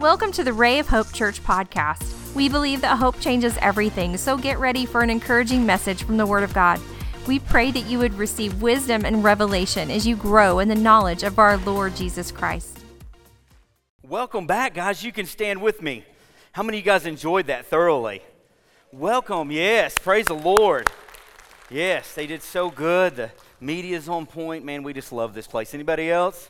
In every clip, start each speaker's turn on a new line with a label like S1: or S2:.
S1: Welcome to the Ray of Hope Church podcast. We believe that hope changes everything, so get ready for an encouraging message from the Word of God. We pray that you would receive wisdom and revelation as you grow in the knowledge of our Lord Jesus Christ.
S2: Welcome back, guys. You can stand with me. How many of you guys enjoyed that thoroughly? Welcome, yes. Praise the Lord. Yes, they did so good. The media's on point. Man, we just love this place. Anybody else?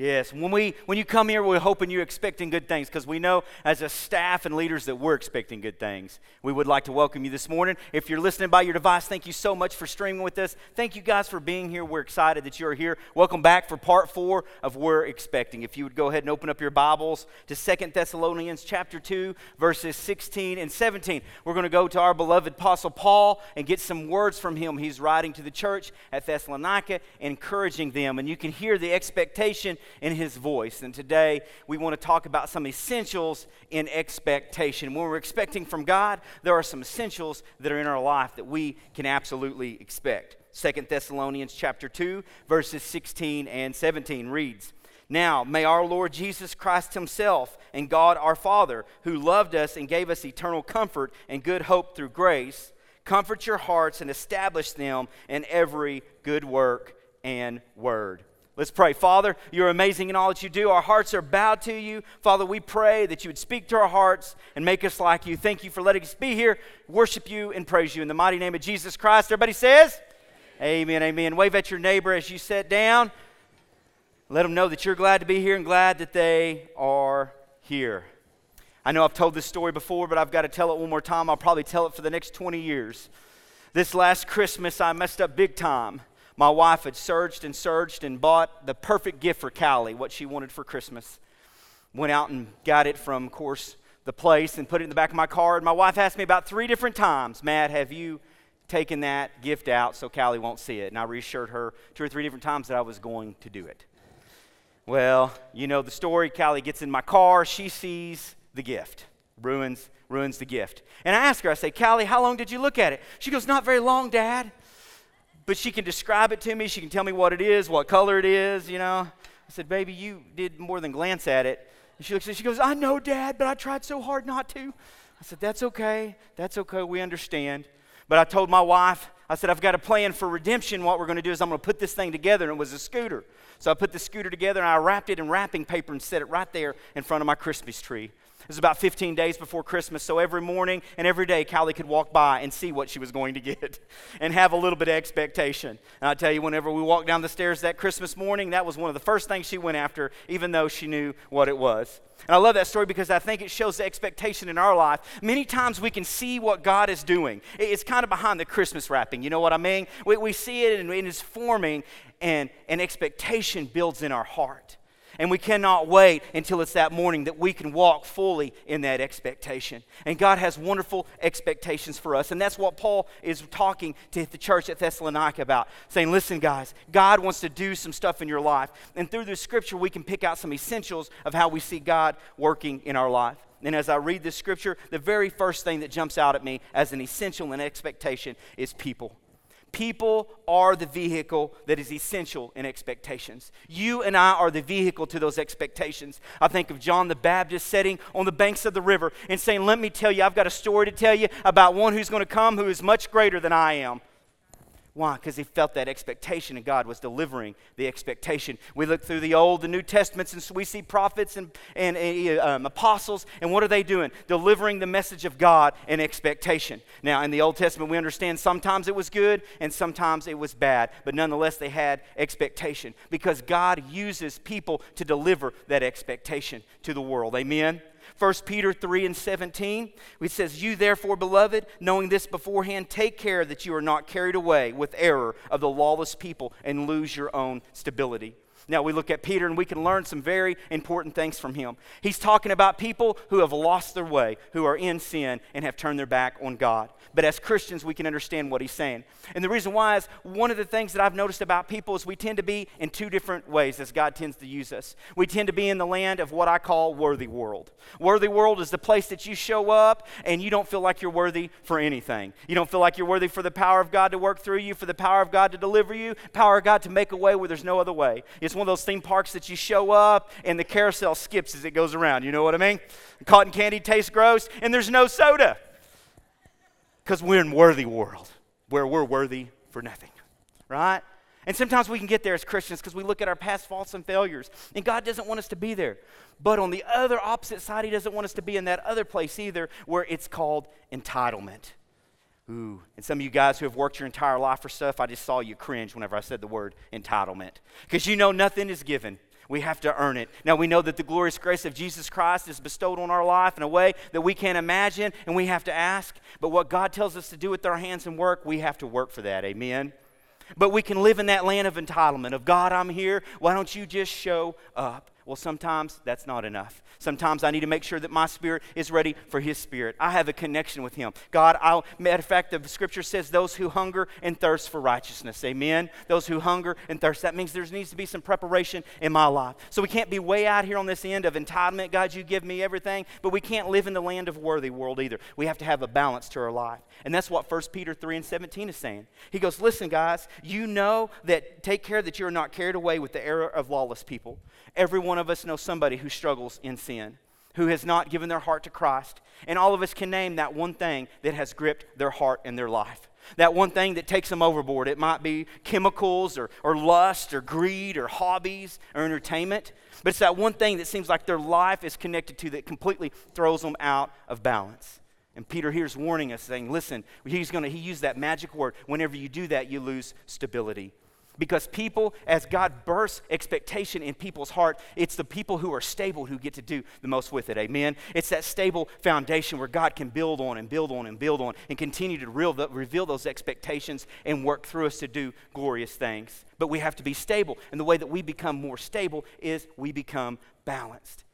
S2: Yes, when, we, when you come here, we're hoping you're expecting good things because we know as a staff and leaders that we're expecting good things. We would like to welcome you this morning. If you're listening by your device, thank you so much for streaming with us. Thank you guys for being here. We're excited that you're here. Welcome back for part four of We're Expecting. If you would go ahead and open up your Bibles to Second Thessalonians chapter 2, verses 16 and 17. We're going to go to our beloved Apostle Paul and get some words from him. He's writing to the church at Thessalonica, encouraging them. And you can hear the expectation in his voice. And today we want to talk about some essentials in expectation. When we're expecting from God, there are some essentials that are in our life that we can absolutely expect. Second Thessalonians chapter 2 verses 16 and 17 reads, now, may our Lord Jesus Christ Himself and God our Father, who loved us and gave us eternal comfort and good hope through grace, comfort your hearts and establish them in every good work and word. Let's pray. Father, you're amazing in all that you do. Our hearts are bowed to you. Father, we pray that you would speak to our hearts and make us like you. Thank you for letting us be here, worship you, and praise you. In the mighty name of Jesus Christ, everybody says, Amen, amen. amen. Wave at your neighbor as you sit down. Let them know that you're glad to be here and glad that they are here. I know I've told this story before, but I've got to tell it one more time. I'll probably tell it for the next 20 years. This last Christmas, I messed up big time my wife had searched and searched and bought the perfect gift for Callie, what she wanted for Christmas. Went out and got it from, of course, the place and put it in the back of my car. And my wife asked me about three different times, Matt, have you taken that gift out so Callie won't see it? And I reassured her two or three different times that I was going to do it. Well, you know the story. Callie gets in my car. She sees the gift. Ruins, ruins the gift. And I ask her, I say, Callie, how long did you look at it? She goes, Not very long, Dad but she can describe it to me. She can tell me what it is, what color it is, you know. I said, Baby, you did more than glance at it. And she looks at she goes, I know, Dad, but I tried so hard not to. I said, That's okay. That's okay. We understand. But I told my wife, I said, I've got a plan for redemption. What we're going to do is I'm going to put this thing together. And it was a scooter. So I put the scooter together and I wrapped it in wrapping paper and set it right there in front of my Christmas tree. Was about 15 days before Christmas, so every morning and every day, Callie could walk by and see what she was going to get and have a little bit of expectation. And I tell you, whenever we walked down the stairs that Christmas morning, that was one of the first things she went after, even though she knew what it was. And I love that story because I think it shows the expectation in our life. Many times we can see what God is doing. It's kind of behind the Christmas wrapping. You know what I mean? We, we see it and it's forming, and an expectation builds in our heart. And we cannot wait until it's that morning that we can walk fully in that expectation. And God has wonderful expectations for us. And that's what Paul is talking to the church at Thessalonica about, saying, Listen, guys, God wants to do some stuff in your life. And through the scripture, we can pick out some essentials of how we see God working in our life. And as I read this scripture, the very first thing that jumps out at me as an essential and expectation is people. People are the vehicle that is essential in expectations. You and I are the vehicle to those expectations. I think of John the Baptist sitting on the banks of the river and saying, Let me tell you, I've got a story to tell you about one who's going to come who is much greater than I am. Why? Because he felt that expectation, and God was delivering the expectation. We look through the Old the New Testaments, and we see prophets and, and uh, um, apostles, and what are they doing? Delivering the message of God and expectation. Now, in the Old Testament, we understand sometimes it was good and sometimes it was bad, but nonetheless, they had expectation because God uses people to deliver that expectation to the world. Amen? 1 Peter 3 and 17, it says, You therefore, beloved, knowing this beforehand, take care that you are not carried away with error of the lawless people and lose your own stability. Now we look at Peter and we can learn some very important things from him. He's talking about people who have lost their way, who are in sin and have turned their back on God. But as Christians, we can understand what he's saying. And the reason why is one of the things that I've noticed about people is we tend to be in two different ways as God tends to use us. We tend to be in the land of what I call worthy world. Worthy world is the place that you show up and you don't feel like you're worthy for anything. You don't feel like you're worthy for the power of God to work through you, for the power of God to deliver you, power of God to make a way where there's no other way. It's one of those theme parks that you show up and the carousel skips as it goes around. You know what I mean? Cotton candy tastes gross and there's no soda. Because we're in worthy world where we're worthy for nothing, right? And sometimes we can get there as Christians because we look at our past faults and failures, and God doesn't want us to be there. But on the other opposite side, He doesn't want us to be in that other place either, where it's called entitlement. Ooh, and some of you guys who have worked your entire life for stuff, I just saw you cringe whenever I said the word entitlement. Because you know nothing is given. We have to earn it. Now we know that the glorious grace of Jesus Christ is bestowed on our life in a way that we can't imagine and we have to ask. But what God tells us to do with our hands and work, we have to work for that. Amen. But we can live in that land of entitlement of God, I'm here. Why don't you just show up? Well, sometimes that's not enough. Sometimes I need to make sure that my spirit is ready for His spirit. I have a connection with Him. God, I'll, matter of fact, the scripture says those who hunger and thirst for righteousness. Amen. Those who hunger and thirst. That means there needs to be some preparation in my life. So we can't be way out here on this end of entitlement. God, you give me everything. But we can't live in the land of worthy world either. We have to have a balance to our life. And that's what 1 Peter 3 and 17 is saying. He goes, Listen, guys, you know that take care that you are not carried away with the error of lawless people. Every one of us know somebody who struggles in sin, who has not given their heart to Christ. And all of us can name that one thing that has gripped their heart and their life. That one thing that takes them overboard. It might be chemicals or, or lust or greed or hobbies or entertainment. But it's that one thing that seems like their life is connected to that completely throws them out of balance. And Peter here is warning us, saying, listen, he's going to, he used that magic word. Whenever you do that, you lose stability. Because people, as God bursts expectation in people's heart, it's the people who are stable who get to do the most with it. Amen. It's that stable foundation where God can build on and build on and build on and continue to reveal those expectations and work through us to do glorious things. But we have to be stable. And the way that we become more stable is we become balanced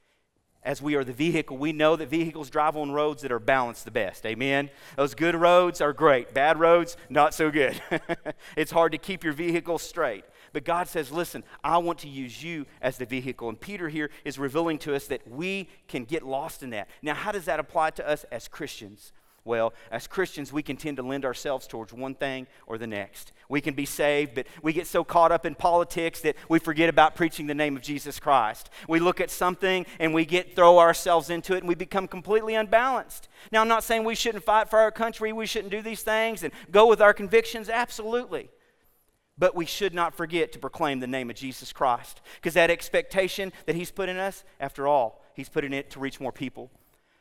S2: as we are the vehicle, we know that vehicles drive on roads that are balanced the best. Amen? Those good roads are great, bad roads, not so good. it's hard to keep your vehicle straight. But God says, listen, I want to use you as the vehicle. And Peter here is revealing to us that we can get lost in that. Now, how does that apply to us as Christians? Well, as Christians, we can tend to lend ourselves towards one thing or the next. We can be saved, but we get so caught up in politics that we forget about preaching the name of Jesus Christ. We look at something and we get throw ourselves into it and we become completely unbalanced. Now, I'm not saying we shouldn't fight for our country, we shouldn't do these things and go with our convictions, absolutely. But we should not forget to proclaim the name of Jesus Christ because that expectation that He's put in us, after all, He's put in it to reach more people.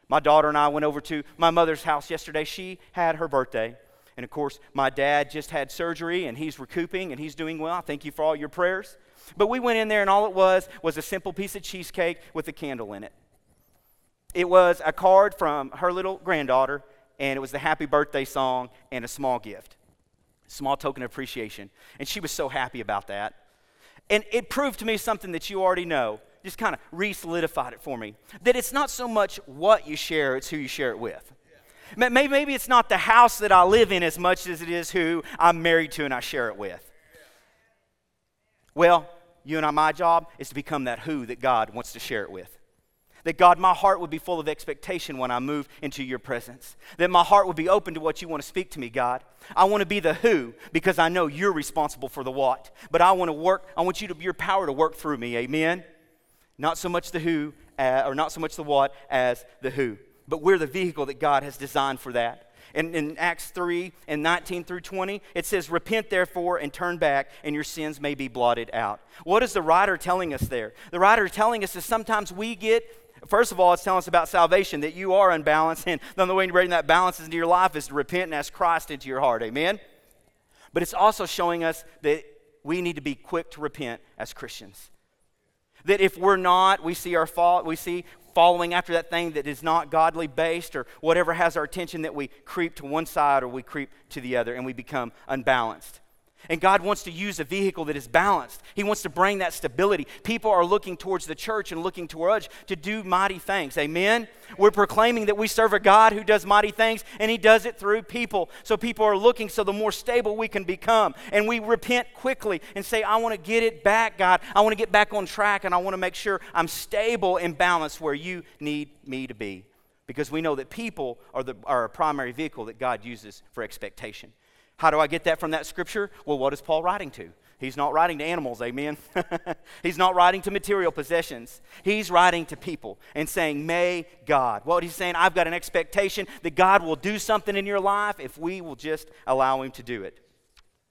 S2: My daughter and I went over to my mother's house yesterday. She had her birthday. And of course, my dad just had surgery and he's recouping and he's doing well. I Thank you for all your prayers. But we went in there and all it was was a simple piece of cheesecake with a candle in it. It was a card from her little granddaughter and it was the happy birthday song and a small gift. Small token of appreciation. And she was so happy about that. And it proved to me something that you already know just kind of re solidified it for me. That it's not so much what you share, it's who you share it with. Maybe, maybe it's not the house that I live in as much as it is who I'm married to and I share it with. Well, you and I, my job is to become that who that God wants to share it with. That God, my heart would be full of expectation when I move into your presence. That my heart would be open to what you want to speak to me, God. I want to be the who because I know you're responsible for the what. But I want to work, I want you to, your power to work through me. Amen. Not so much the who, uh, or not so much the what, as the who. But we're the vehicle that God has designed for that. And in Acts 3 and 19 through 20, it says, Repent therefore and turn back, and your sins may be blotted out. What is the writer telling us there? The writer is telling us that sometimes we get First of all, it's telling us about salvation, that you are unbalanced, and the only way to bring that balance into your life is to repent and ask Christ into your heart. Amen? But it's also showing us that we need to be quick to repent as Christians. That if we're not, we see our fault, we see following after that thing that is not godly based or whatever has our attention, that we creep to one side or we creep to the other and we become unbalanced. And God wants to use a vehicle that is balanced. He wants to bring that stability. People are looking towards the church and looking towards to do mighty things. Amen? We're proclaiming that we serve a God who does mighty things, and He does it through people. So people are looking, so the more stable we can become. And we repent quickly and say, I want to get it back, God. I want to get back on track, and I want to make sure I'm stable and balanced where you need me to be. Because we know that people are, the, are a primary vehicle that God uses for expectation. How do I get that from that scripture? Well, what is Paul writing to? He's not writing to animals, amen. he's not writing to material possessions. He's writing to people and saying, May God. What he's saying, I've got an expectation that God will do something in your life if we will just allow Him to do it.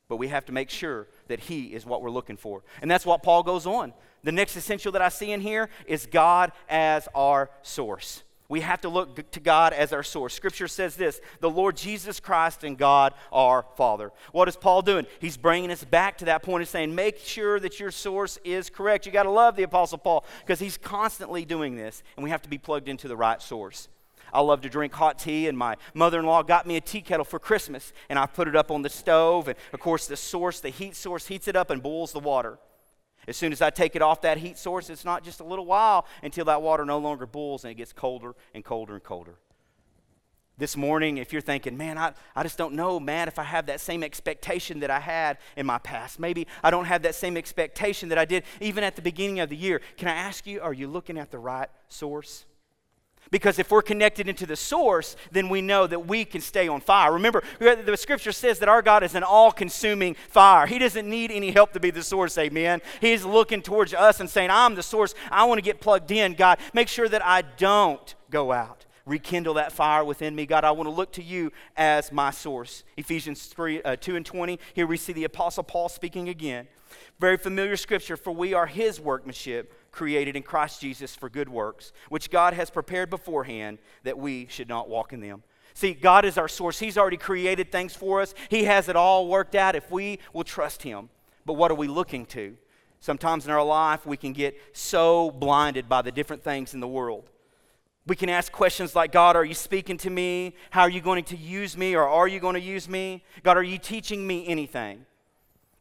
S2: But we have to make sure that He is what we're looking for. And that's what Paul goes on. The next essential that I see in here is God as our source. We have to look to God as our source. Scripture says this the Lord Jesus Christ and God our Father. What is Paul doing? He's bringing us back to that point of saying, make sure that your source is correct. You got to love the Apostle Paul because he's constantly doing this, and we have to be plugged into the right source. I love to drink hot tea, and my mother in law got me a tea kettle for Christmas, and I put it up on the stove. And of course, the source, the heat source, heats it up and boils the water. As soon as I take it off that heat source, it's not just a little while until that water no longer boils and it gets colder and colder and colder. This morning, if you're thinking, man, I, I just don't know, man, if I have that same expectation that I had in my past. Maybe I don't have that same expectation that I did even at the beginning of the year. Can I ask you, are you looking at the right source? Because if we're connected into the source, then we know that we can stay on fire. Remember, the scripture says that our God is an all consuming fire. He doesn't need any help to be the source, amen. He's looking towards us and saying, I'm the source. I want to get plugged in, God. Make sure that I don't go out. Rekindle that fire within me. God, I want to look to you as my source. Ephesians 3, uh, 2 and 20. Here we see the Apostle Paul speaking again. Very familiar scripture, for we are his workmanship created in Christ Jesus for good works, which God has prepared beforehand that we should not walk in them. See, God is our source. He's already created things for us, He has it all worked out if we will trust Him. But what are we looking to? Sometimes in our life, we can get so blinded by the different things in the world. We can ask questions like God, are you speaking to me? How are you going to use me? Or are you going to use me? God, are you teaching me anything?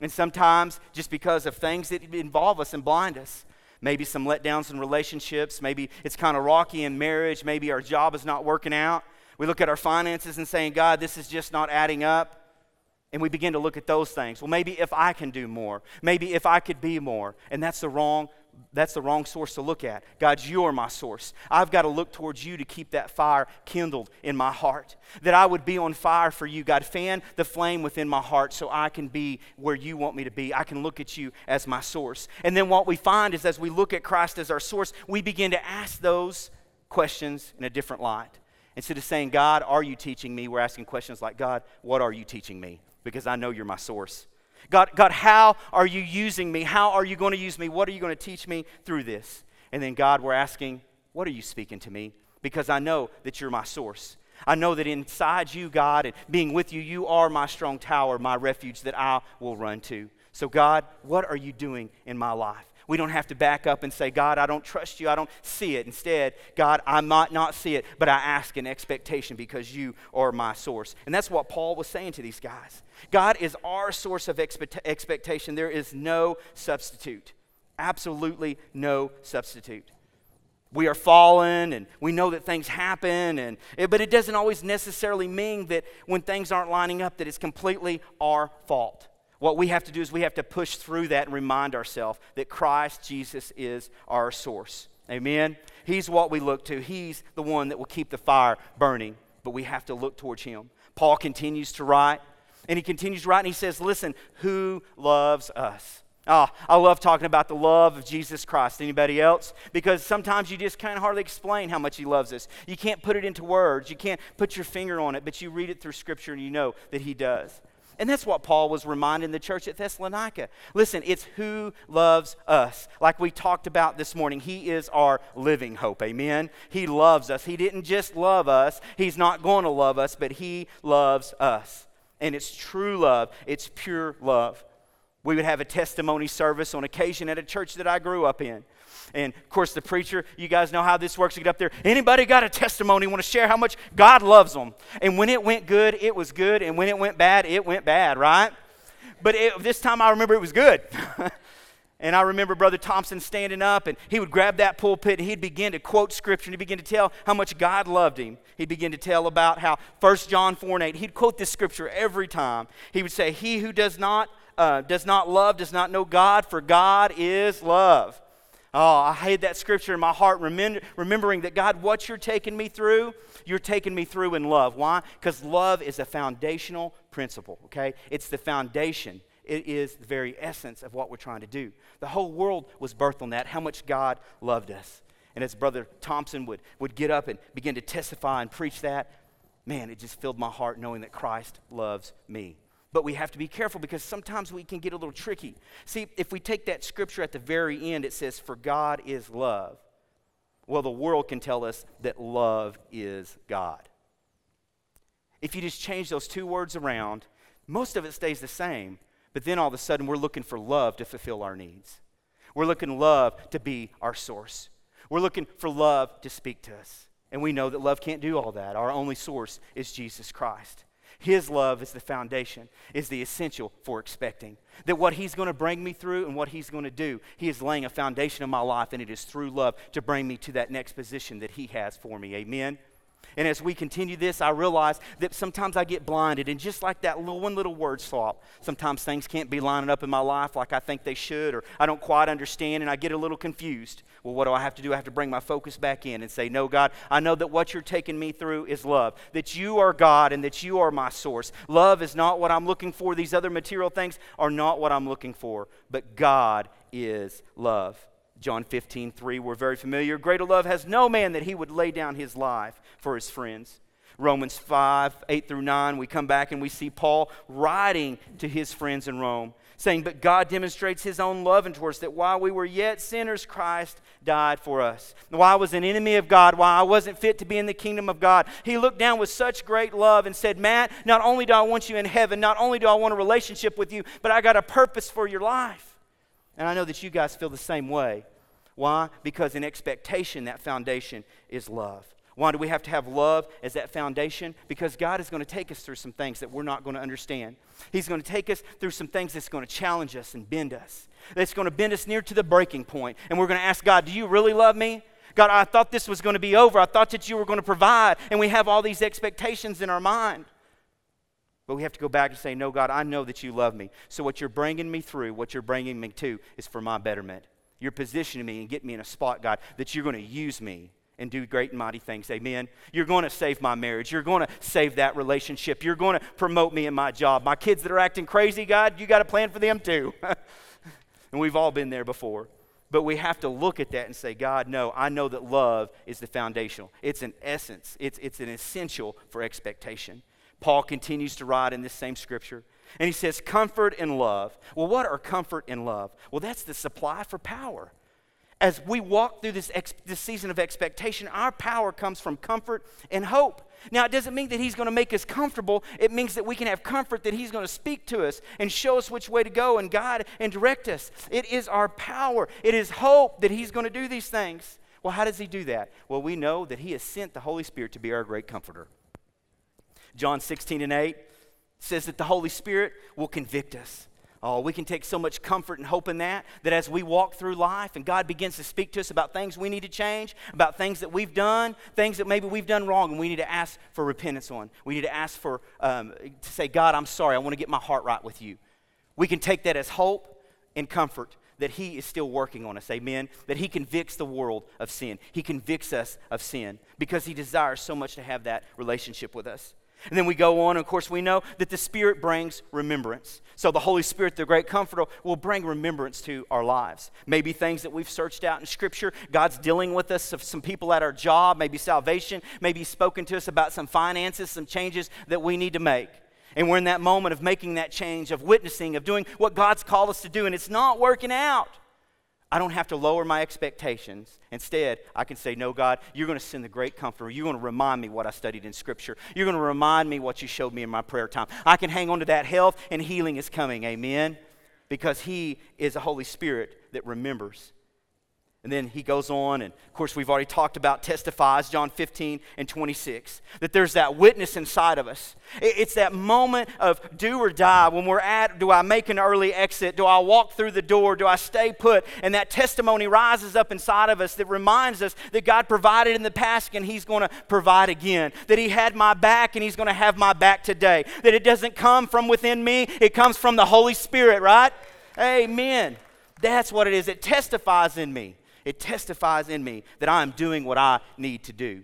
S2: And sometimes, just because of things that involve us and blind us, maybe some letdowns in relationships, maybe it's kind of rocky in marriage, maybe our job is not working out. We look at our finances and saying, God, this is just not adding up. And we begin to look at those things. Well, maybe if I can do more, maybe if I could be more. And that's the wrong that's the wrong source to look at. God, you are my source. I've got to look towards you to keep that fire kindled in my heart. That I would be on fire for you. God, fan the flame within my heart so I can be where you want me to be. I can look at you as my source. And then what we find is as we look at Christ as our source, we begin to ask those questions in a different light. Instead of saying, God, are you teaching me? We're asking questions like, God, what are you teaching me? Because I know you're my source. God, God, how are you using me? How are you going to use me? What are you going to teach me through this? And then, God, we're asking, what are you speaking to me? Because I know that you're my source. I know that inside you, God, and being with you, you are my strong tower, my refuge that I will run to. So, God, what are you doing in my life? We don't have to back up and say, God, I don't trust you. I don't see it. Instead, God, I might not see it, but I ask in expectation because you are my source. And that's what Paul was saying to these guys. God is our source of expect- expectation. There is no substitute. Absolutely no substitute. We are fallen and we know that things happen, and, but it doesn't always necessarily mean that when things aren't lining up, that it's completely our fault. What we have to do is we have to push through that and remind ourselves that Christ Jesus is our source. Amen. He's what we look to. He's the one that will keep the fire burning, but we have to look towards him. Paul continues to write, and he continues to write, and he says, Listen, who loves us? Ah, I love talking about the love of Jesus Christ. Anybody else? Because sometimes you just can't hardly explain how much He loves us. You can't put it into words. You can't put your finger on it, but you read it through Scripture and you know that He does. And that's what Paul was reminding the church at Thessalonica. Listen, it's who loves us. Like we talked about this morning, He is our living hope. Amen. He loves us. He didn't just love us, He's not going to love us, but He loves us. And it's true love, it's pure love. We would have a testimony service on occasion at a church that I grew up in. And of course, the preacher, you guys know how this works. You get up there, anybody got a testimony, want to share how much God loves them? And when it went good, it was good. And when it went bad, it went bad, right? But it, this time I remember it was good. and I remember Brother Thompson standing up and he would grab that pulpit and he'd begin to quote scripture and he'd begin to tell how much God loved him. He'd begin to tell about how 1 John 4 and 8, he'd quote this scripture every time. He would say, He who does not, uh, does not love does not know God, for God is love. Oh, I hate that scripture in my heart, remember, remembering that God, what you're taking me through, you're taking me through in love. Why? Because love is a foundational principle, okay? It's the foundation. it is the very essence of what we're trying to do. The whole world was birthed on that, how much God loved us. And as Brother Thompson would, would get up and begin to testify and preach that, man, it just filled my heart knowing that Christ loves me. But we have to be careful because sometimes we can get a little tricky. See, if we take that scripture at the very end, it says, For God is love. Well, the world can tell us that love is God. If you just change those two words around, most of it stays the same, but then all of a sudden we're looking for love to fulfill our needs. We're looking love to be our source. We're looking for love to speak to us. And we know that love can't do all that. Our only source is Jesus Christ. His love is the foundation, is the essential for expecting. That what He's going to bring me through and what He's going to do, He is laying a foundation in my life, and it is through love to bring me to that next position that He has for me. Amen. And as we continue this, I realize that sometimes I get blinded. And just like that little, one little word swap, sometimes things can't be lining up in my life like I think they should, or I don't quite understand, and I get a little confused. Well, what do I have to do? I have to bring my focus back in and say, No, God, I know that what you're taking me through is love, that you are God and that you are my source. Love is not what I'm looking for. These other material things are not what I'm looking for, but God is love. John 15, 3, we're very familiar. Greater love has no man that he would lay down his life for his friends. Romans 5, 8 through 9, we come back and we see Paul writing to his friends in Rome, saying, But God demonstrates his own love and towards that while we were yet sinners, Christ died for us. While I was an enemy of God, while I wasn't fit to be in the kingdom of God, he looked down with such great love and said, Matt, not only do I want you in heaven, not only do I want a relationship with you, but I got a purpose for your life. And I know that you guys feel the same way. Why? Because in expectation, that foundation is love. Why do we have to have love as that foundation? Because God is going to take us through some things that we're not going to understand. He's going to take us through some things that's going to challenge us and bend us. That's going to bend us near to the breaking point. And we're going to ask God, Do you really love me? God, I thought this was going to be over. I thought that you were going to provide. And we have all these expectations in our mind. But we have to go back and say, No, God, I know that you love me. So what you're bringing me through, what you're bringing me to, is for my betterment. You're positioning me and getting me in a spot, God, that you're going to use me and do great and mighty things. Amen. You're going to save my marriage. You're going to save that relationship. You're going to promote me in my job. My kids that are acting crazy, God, you got a plan for them too. and we've all been there before. But we have to look at that and say, God, no, I know that love is the foundational. It's an essence, it's, it's an essential for expectation. Paul continues to write in this same scripture and he says, comfort and love. Well, what are comfort and love? Well, that's the supply for power. As we walk through this, ex- this season of expectation, our power comes from comfort and hope. Now, it doesn't mean that He's going to make us comfortable. It means that we can have comfort that He's going to speak to us and show us which way to go and guide and direct us. It is our power, it is hope that He's going to do these things. Well, how does He do that? Well, we know that He has sent the Holy Spirit to be our great comforter. John 16 and 8 says that the Holy Spirit will convict us. Oh, we can take so much comfort and hope in that, that as we walk through life and God begins to speak to us about things we need to change, about things that we've done, things that maybe we've done wrong and we need to ask for repentance on. We need to ask for, um, to say, God, I'm sorry, I want to get my heart right with you. We can take that as hope and comfort that He is still working on us, amen? That He convicts the world of sin. He convicts us of sin because He desires so much to have that relationship with us. And then we go on, of course, we know that the Spirit brings remembrance. So the Holy Spirit, the great comforter, will bring remembrance to our lives. Maybe things that we've searched out in Scripture. God's dealing with us of some people at our job, maybe salvation, maybe spoken to us about some finances, some changes that we need to make. And we're in that moment of making that change, of witnessing, of doing what God's called us to do, and it's not working out. I don't have to lower my expectations. Instead, I can say, No, God, you're going to send the great comforter. You're going to remind me what I studied in Scripture. You're going to remind me what you showed me in my prayer time. I can hang on to that health, and healing is coming. Amen? Because He is a Holy Spirit that remembers and then he goes on, and of course, we've already talked about testifies, John 15 and 26, that there's that witness inside of us. It's that moment of do or die when we're at do I make an early exit? Do I walk through the door? Do I stay put? And that testimony rises up inside of us that reminds us that God provided in the past and he's going to provide again. That he had my back and he's going to have my back today. That it doesn't come from within me, it comes from the Holy Spirit, right? Amen. That's what it is. It testifies in me. It testifies in me that I am doing what I need to do.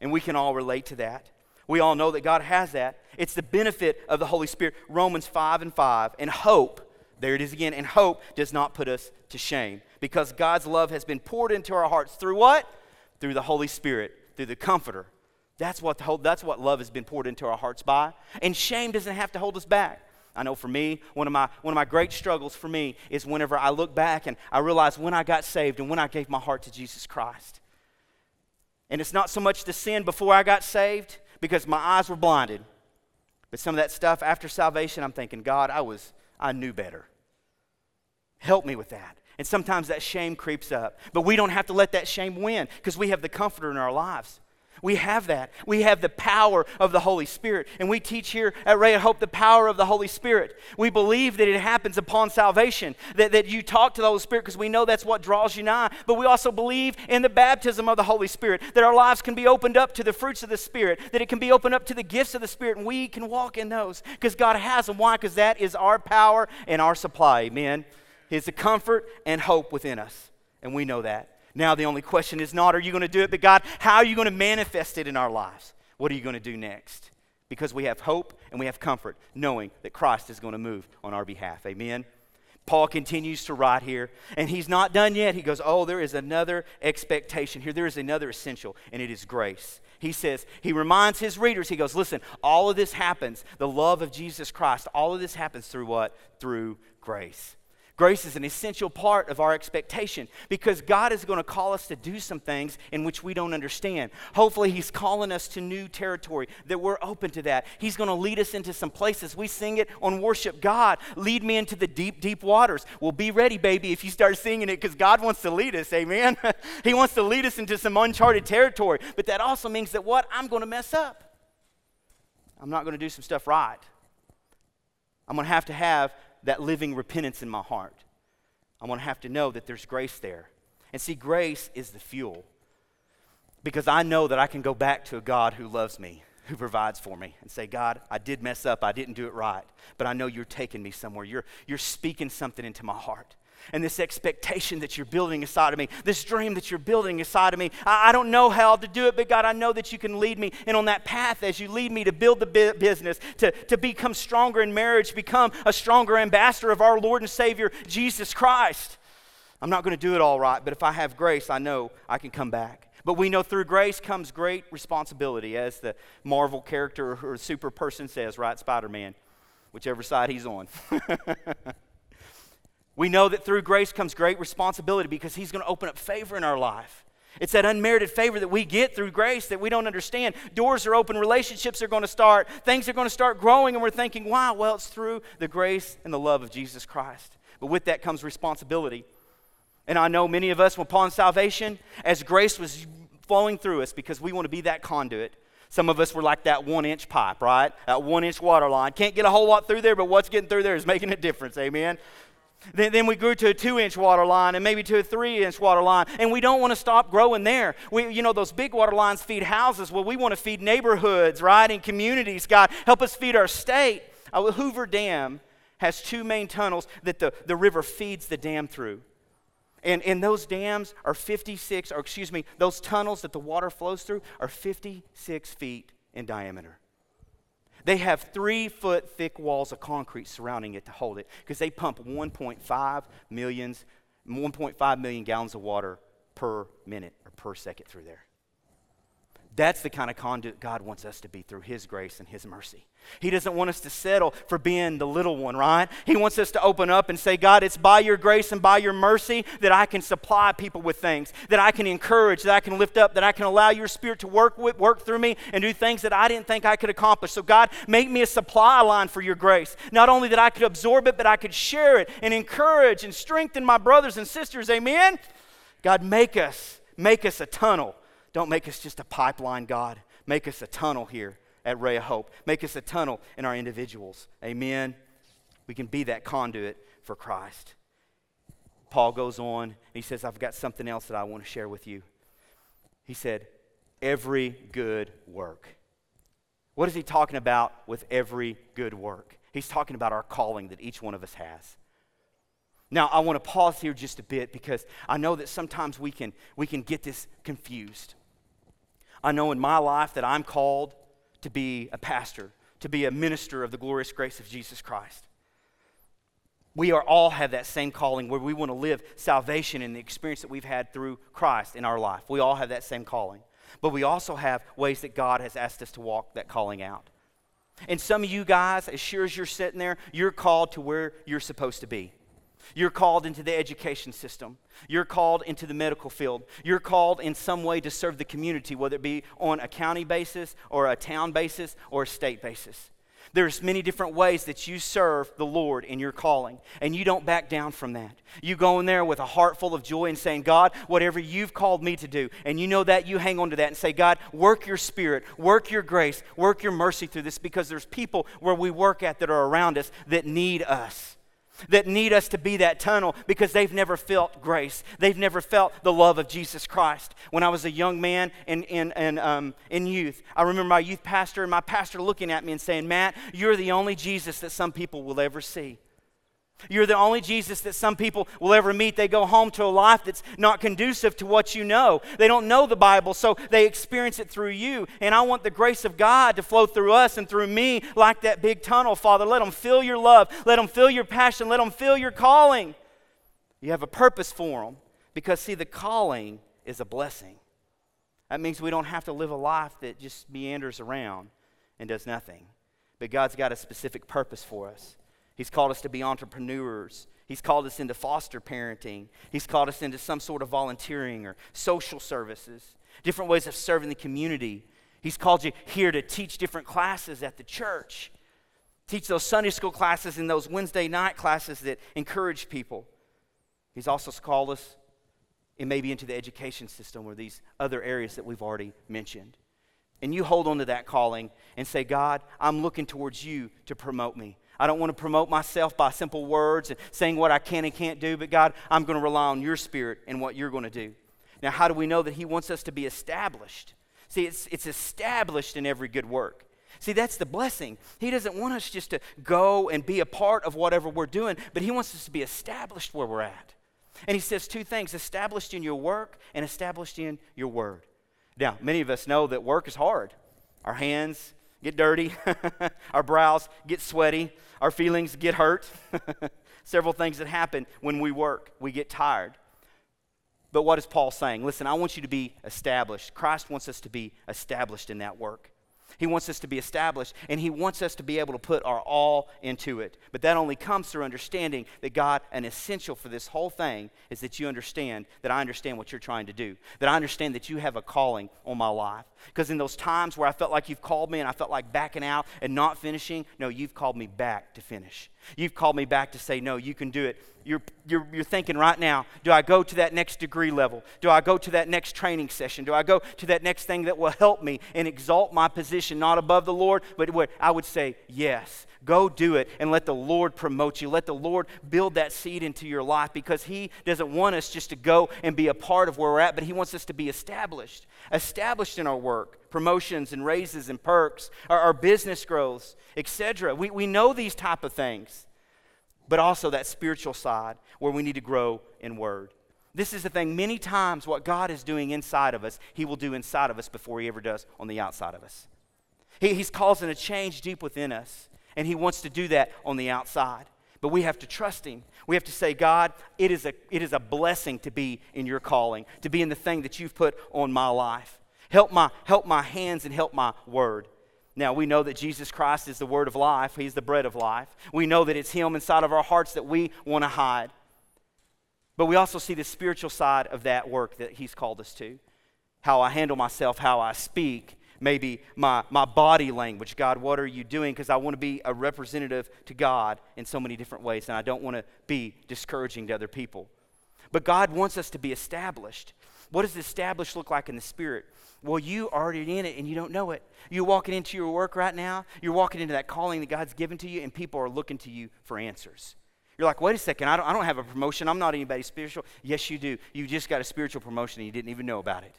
S2: And we can all relate to that. We all know that God has that. It's the benefit of the Holy Spirit. Romans 5 and 5. And hope, there it is again, and hope does not put us to shame because God's love has been poured into our hearts through what? Through the Holy Spirit, through the Comforter. That's what, the whole, that's what love has been poured into our hearts by. And shame doesn't have to hold us back. I know for me, one of my one of my great struggles for me is whenever I look back and I realize when I got saved and when I gave my heart to Jesus Christ. And it's not so much the sin before I got saved because my eyes were blinded. But some of that stuff after salvation, I'm thinking, God, I was I knew better. Help me with that. And sometimes that shame creeps up. But we don't have to let that shame win because we have the comforter in our lives. We have that. We have the power of the Holy Spirit. And we teach here at Ray of Hope the power of the Holy Spirit. We believe that it happens upon salvation, that, that you talk to the Holy Spirit because we know that's what draws you nigh. But we also believe in the baptism of the Holy Spirit, that our lives can be opened up to the fruits of the Spirit, that it can be opened up to the gifts of the Spirit, and we can walk in those because God has them. Why? Because that is our power and our supply. Amen. It's the comfort and hope within us. And we know that. Now, the only question is not, are you going to do it, but God, how are you going to manifest it in our lives? What are you going to do next? Because we have hope and we have comfort, knowing that Christ is going to move on our behalf. Amen. Paul continues to write here, and he's not done yet. He goes, Oh, there is another expectation here. There is another essential, and it is grace. He says, He reminds his readers, He goes, Listen, all of this happens, the love of Jesus Christ, all of this happens through what? Through grace. Grace is an essential part of our expectation because God is going to call us to do some things in which we don't understand. Hopefully, He's calling us to new territory, that we're open to that. He's going to lead us into some places. We sing it on worship God, lead me into the deep, deep waters. Well, be ready, baby, if you start singing it because God wants to lead us, amen? he wants to lead us into some uncharted territory. But that also means that what? I'm going to mess up. I'm not going to do some stuff right. I'm going to have to have that living repentance in my heart. I'm going to have to know that there's grace there. And see, grace is the fuel. Because I know that I can go back to a God who loves me, who provides for me, and say, God, I did mess up. I didn't do it right. But I know you're taking me somewhere. You're, you're speaking something into my heart and this expectation that you're building inside of me, this dream that you're building inside of me. I, I, don't know how to do it, but God, I know that you can lead me. And on that path, as you lead me to build the bu- business, to, to become stronger in marriage, become a stronger ambassador of our Lord and Savior, Jesus Christ. I'm not going to do it all right, but if I have grace, I know I can come back. But we know through grace comes great responsibility, as the Marvel character or super person says, right? Spider Man, whichever side he's on. We know that through grace comes great responsibility because He's going to open up favor in our life. It's that unmerited favor that we get through grace that we don't understand. Doors are open, relationships are going to start, things are going to start growing, and we're thinking, wow, well, it's through the grace and the love of Jesus Christ. But with that comes responsibility. And I know many of us, upon salvation, as grace was flowing through us, because we want to be that conduit, some of us were like that one inch pipe, right? That one inch water line. Can't get a whole lot through there, but what's getting through there is making a difference. Amen. Then, then we grew to a two inch water line and maybe to a three inch water line. And we don't want to stop growing there. We, you know, those big water lines feed houses. Well, we want to feed neighborhoods, right? And communities. God, help us feed our state. Uh, Hoover Dam has two main tunnels that the, the river feeds the dam through. And, and those dams are 56, or excuse me, those tunnels that the water flows through are 56 feet in diameter. They have three foot thick walls of concrete surrounding it to hold it because they pump 1.5 millions, 1.5 million gallons of water per minute or per second through there. That's the kind of conduit God wants us to be through His grace and His mercy. He doesn't want us to settle for being the little one, right? He wants us to open up and say, God, it's by your grace and by your mercy that I can supply people with things, that I can encourage, that I can lift up, that I can allow your spirit to work with, work through me and do things that I didn't think I could accomplish. So, God, make me a supply line for your grace. Not only that I could absorb it, but I could share it and encourage and strengthen my brothers and sisters. Amen? God, make us, make us a tunnel don't make us just a pipeline, God. Make us a tunnel here at Ray of Hope. Make us a tunnel in our individuals. Amen. We can be that conduit for Christ. Paul goes on, and he says, I've got something else that I want to share with you. He said, Every good work. What is he talking about with every good work? He's talking about our calling that each one of us has. Now, I want to pause here just a bit because I know that sometimes we can, we can get this confused. I know in my life that I'm called to be a pastor, to be a minister of the glorious grace of Jesus Christ. We are all have that same calling where we want to live salvation in the experience that we've had through Christ in our life. We all have that same calling. But we also have ways that God has asked us to walk that calling out. And some of you guys, as sure as you're sitting there, you're called to where you're supposed to be. You're called into the education system. You're called into the medical field. You're called in some way to serve the community, whether it be on a county basis or a town basis or a state basis. There's many different ways that you serve the Lord in your calling, and you don't back down from that. You go in there with a heart full of joy and saying, God, whatever you've called me to do, and you know that, you hang on to that and say, God, work your spirit, work your grace, work your mercy through this because there's people where we work at that are around us that need us that need us to be that tunnel because they've never felt grace. They've never felt the love of Jesus Christ. When I was a young man in, in, in, um, in youth, I remember my youth pastor and my pastor looking at me and saying, Matt, you're the only Jesus that some people will ever see. You're the only Jesus that some people will ever meet. They go home to a life that's not conducive to what you know. They don't know the Bible, so they experience it through you. And I want the grace of God to flow through us and through me like that big tunnel, Father. Let them feel your love. Let them feel your passion. Let them feel your calling. You have a purpose for them because, see, the calling is a blessing. That means we don't have to live a life that just meanders around and does nothing. But God's got a specific purpose for us. He's called us to be entrepreneurs. He's called us into foster parenting. He's called us into some sort of volunteering or social services, different ways of serving the community. He's called you here to teach different classes at the church. Teach those Sunday school classes and those Wednesday night classes that encourage people. He's also called us and maybe into the education system or these other areas that we've already mentioned. And you hold on to that calling and say, God, I'm looking towards you to promote me. I don't want to promote myself by simple words and saying what I can and can't do, but God, I'm going to rely on your spirit and what you're going to do. Now, how do we know that He wants us to be established? See, it's, it's established in every good work. See, that's the blessing. He doesn't want us just to go and be a part of whatever we're doing, but He wants us to be established where we're at. And He says two things established in your work and established in your word. Now, many of us know that work is hard. Our hands, get dirty, our brows get sweaty, our feelings get hurt. Several things that happen when we work. We get tired. But what is Paul saying? Listen, I want you to be established. Christ wants us to be established in that work. He wants us to be established, and He wants us to be able to put our all into it. But that only comes through understanding that God, an essential for this whole thing, is that you understand that I understand what you're trying to do, that I understand that you have a calling on my life. Because in those times where I felt like you've called me and I felt like backing out and not finishing, no, you've called me back to finish. You've called me back to say, no, you can do it. You're, you're, you're thinking right now, do I go to that next degree level? Do I go to that next training session? Do I go to that next thing that will help me and exalt my position, not above the Lord, but what I would say, yes. Go do it and let the Lord promote you. Let the Lord build that seed into your life because He doesn't want us just to go and be a part of where we're at, but He wants us to be established, established in our work, promotions and raises and perks, our, our business growths, etc. We, we know these type of things, but also that spiritual side where we need to grow in word. This is the thing. Many times, what God is doing inside of us, He will do inside of us before He ever does on the outside of us. He, he's causing a change deep within us. And He wants to do that on the outside. But we have to trust Him. We have to say, God, it is, a, it is a blessing to be in your calling, to be in the thing that you've put on my life. Help my, help my hands and help my word. Now, we know that Jesus Christ is the word of life, He's the bread of life. We know that it's Him inside of our hearts that we want to hide. But we also see the spiritual side of that work that He's called us to how I handle myself, how I speak, maybe my, my body language. God, what are you doing? Because I want to be a representative to God in so many different ways, and I don't want to be discouraging to other people. But God wants us to be established. What does established look like in the spirit? Well, you already in it and you don't know it. You're walking into your work right now, you're walking into that calling that God's given to you, and people are looking to you for answers. You're like, wait a second, I don't, I don't have a promotion. I'm not anybody spiritual. Yes, you do. You just got a spiritual promotion and you didn't even know about it.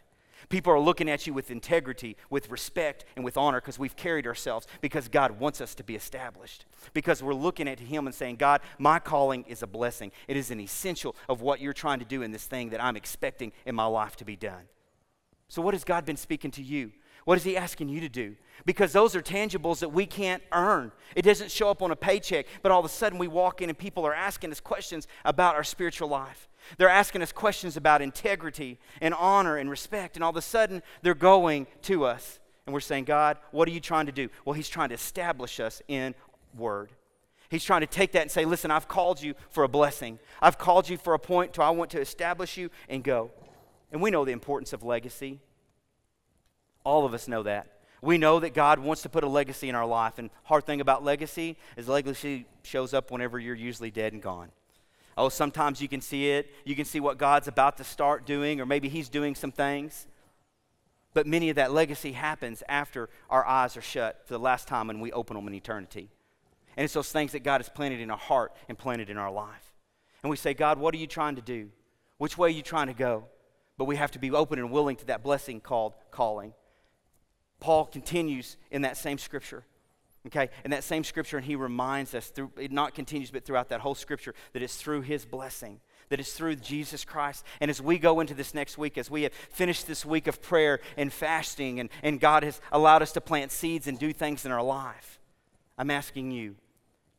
S2: People are looking at you with integrity, with respect, and with honor because we've carried ourselves because God wants us to be established. Because we're looking at Him and saying, God, my calling is a blessing. It is an essential of what you're trying to do in this thing that I'm expecting in my life to be done. So, what has God been speaking to you? What is He asking you to do? Because those are tangibles that we can't earn. It doesn't show up on a paycheck, but all of a sudden we walk in and people are asking us questions about our spiritual life. They're asking us questions about integrity and honor and respect, and all of a sudden they're going to us. And we're saying, God, what are you trying to do? Well, He's trying to establish us in Word. He's trying to take that and say, listen, I've called you for a blessing. I've called you for a point to I want to establish you and go. And we know the importance of legacy. All of us know that. We know that God wants to put a legacy in our life. And hard thing about legacy is legacy shows up whenever you're usually dead and gone. Oh, sometimes you can see it. You can see what God's about to start doing, or maybe He's doing some things. But many of that legacy happens after our eyes are shut for the last time and we open them in eternity. And it's those things that God has planted in our heart and planted in our life. And we say, God, what are you trying to do? Which way are you trying to go? But we have to be open and willing to that blessing called calling. Paul continues in that same scripture. Okay, in that same scripture, and he reminds us through it not continues, but throughout that whole scripture, that it's through his blessing, that it's through Jesus Christ. And as we go into this next week, as we have finished this week of prayer and fasting, and, and God has allowed us to plant seeds and do things in our life, I'm asking you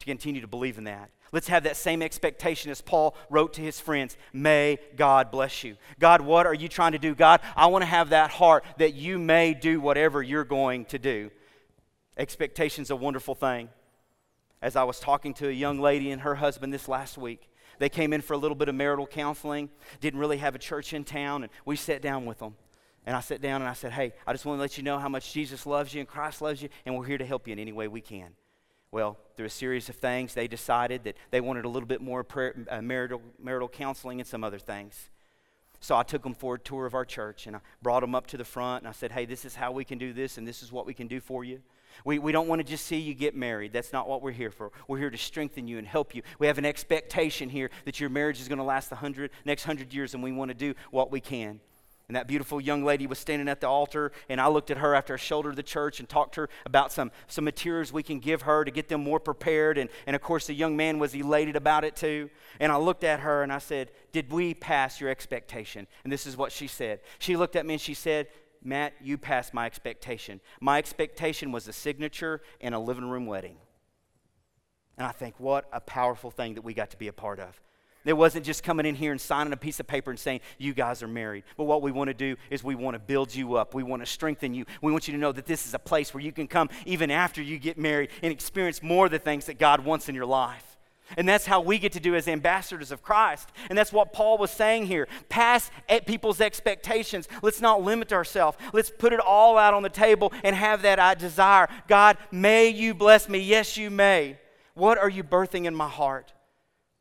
S2: to continue to believe in that. Let's have that same expectation as Paul wrote to his friends. May God bless you. God, what are you trying to do? God, I want to have that heart that you may do whatever you're going to do. Expectation's a wonderful thing. As I was talking to a young lady and her husband this last week, they came in for a little bit of marital counseling, didn't really have a church in town, and we sat down with them. And I sat down and I said, Hey, I just want to let you know how much Jesus loves you and Christ loves you, and we're here to help you in any way we can. Well, through a series of things, they decided that they wanted a little bit more prayer, uh, marital, marital counseling and some other things. So I took them for a tour of our church and I brought them up to the front and I said, Hey, this is how we can do this and this is what we can do for you. We, we don't want to just see you get married. That's not what we're here for. We're here to strengthen you and help you. We have an expectation here that your marriage is going to last the hundred, next hundred years, and we want to do what we can. And that beautiful young lady was standing at the altar, and I looked at her after I shouldered the church and talked to her about some, some materials we can give her to get them more prepared. And, and of course, the young man was elated about it too. And I looked at her and I said, Did we pass your expectation? And this is what she said. She looked at me and she said, Matt, you passed my expectation. My expectation was a signature and a living room wedding. And I think, what a powerful thing that we got to be a part of. It wasn't just coming in here and signing a piece of paper and saying, You guys are married. But what we want to do is we want to build you up. We want to strengthen you. We want you to know that this is a place where you can come even after you get married and experience more of the things that God wants in your life. And that's how we get to do as ambassadors of Christ. And that's what Paul was saying here. Pass at people's expectations. Let's not limit ourselves. Let's put it all out on the table and have that I desire. God, may you bless me. Yes, you may. What are you birthing in my heart?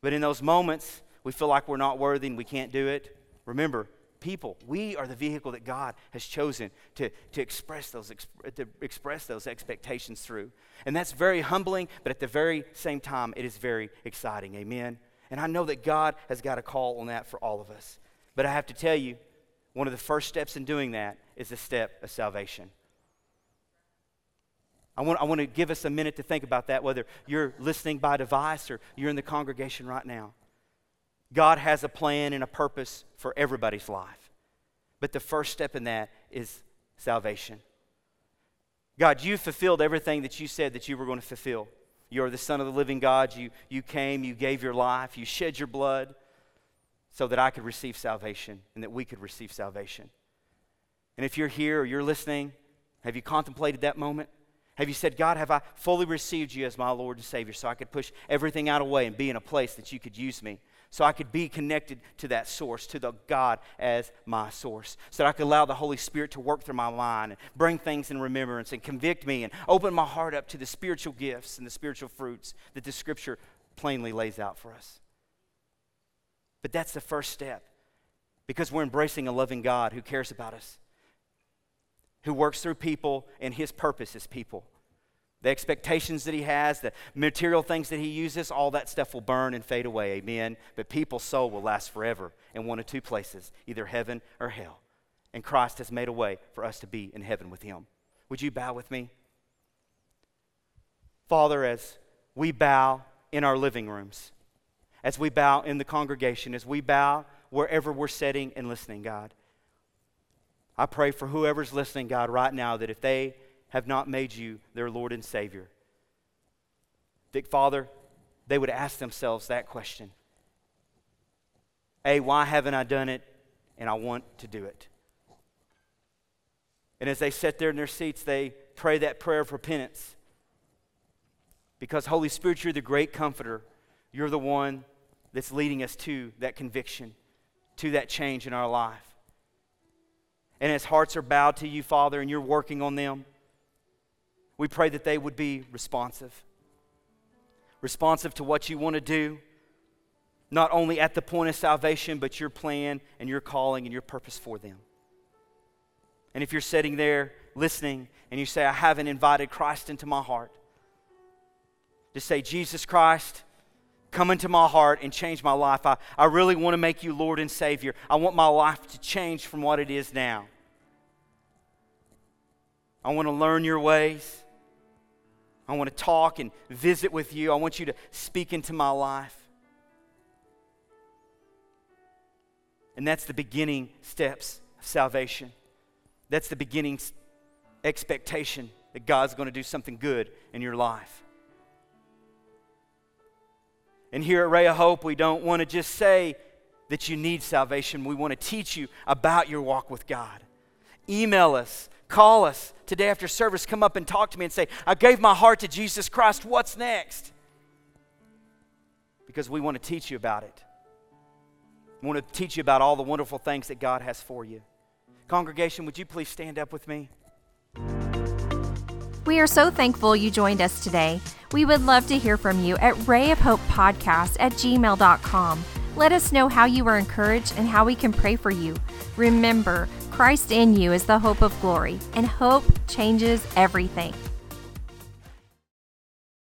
S2: But in those moments, we feel like we're not worthy and we can't do it. Remember, people, we are the vehicle that God has chosen to, to, express, those, to express those expectations through. And that's very humbling, but at the very same time, it is very exciting. Amen. And I know that God has got a call on that for all of us. But I have to tell you, one of the first steps in doing that is the step of salvation. I want, I want to give us a minute to think about that, whether you're listening by device or you're in the congregation right now. God has a plan and a purpose for everybody's life. But the first step in that is salvation. God, you fulfilled everything that you said that you were going to fulfill. You are the Son of the living God. You, you came, you gave your life, you shed your blood so that I could receive salvation and that we could receive salvation. And if you're here or you're listening, have you contemplated that moment? Have you said, God, have I fully received you as my Lord and Savior so I could push everything out of the way and be in a place that you could use me? So I could be connected to that source, to the God as my source. So that I could allow the Holy Spirit to work through my mind and bring things in remembrance and convict me and open my heart up to the spiritual gifts and the spiritual fruits that the Scripture plainly lays out for us. But that's the first step because we're embracing a loving God who cares about us who works through people, and his purpose is people. The expectations that he has, the material things that he uses, all that stuff will burn and fade away. Amen. But people's soul will last forever in one of two places, either heaven or hell. And Christ has made a way for us to be in heaven with him. Would you bow with me? Father, as we bow in our living rooms, as we bow in the congregation, as we bow wherever we're sitting and listening, God. I pray for whoever's listening, God, right now, that if they have not made you their Lord and Savior, that, Father, they would ask themselves that question A, why haven't I done it? And I want to do it. And as they sit there in their seats, they pray that prayer of repentance. Because, Holy Spirit, you're the great comforter. You're the one that's leading us to that conviction, to that change in our life. And as hearts are bowed to you, Father, and you're working on them, we pray that they would be responsive. Responsive to what you want to do, not only at the point of salvation, but your plan and your calling and your purpose for them. And if you're sitting there listening and you say, I haven't invited Christ into my heart, just say, Jesus Christ, come into my heart and change my life. I, I really want to make you Lord and Savior. I want my life to change from what it is now. I want to learn your ways. I want to talk and visit with you. I want you to speak into my life. And that's the beginning steps of salvation. That's the beginning expectation that God's going to do something good in your life. And here at Ray of Hope, we don't want to just say that you need salvation. We want to teach you about your walk with God. Email us, call us today after service, come up and talk to me and say, I gave my heart to Jesus Christ. What's next? Because we want to teach you about it. We want to teach you about all the wonderful things that God has for you. Congregation, would you please stand up with me?
S1: We are so thankful you joined us today. We would love to hear from you at Ray of Hope Podcast at gmail.com. Let us know how you were encouraged and how we can pray for you. Remember, Christ in you is the hope of glory, and hope changes everything.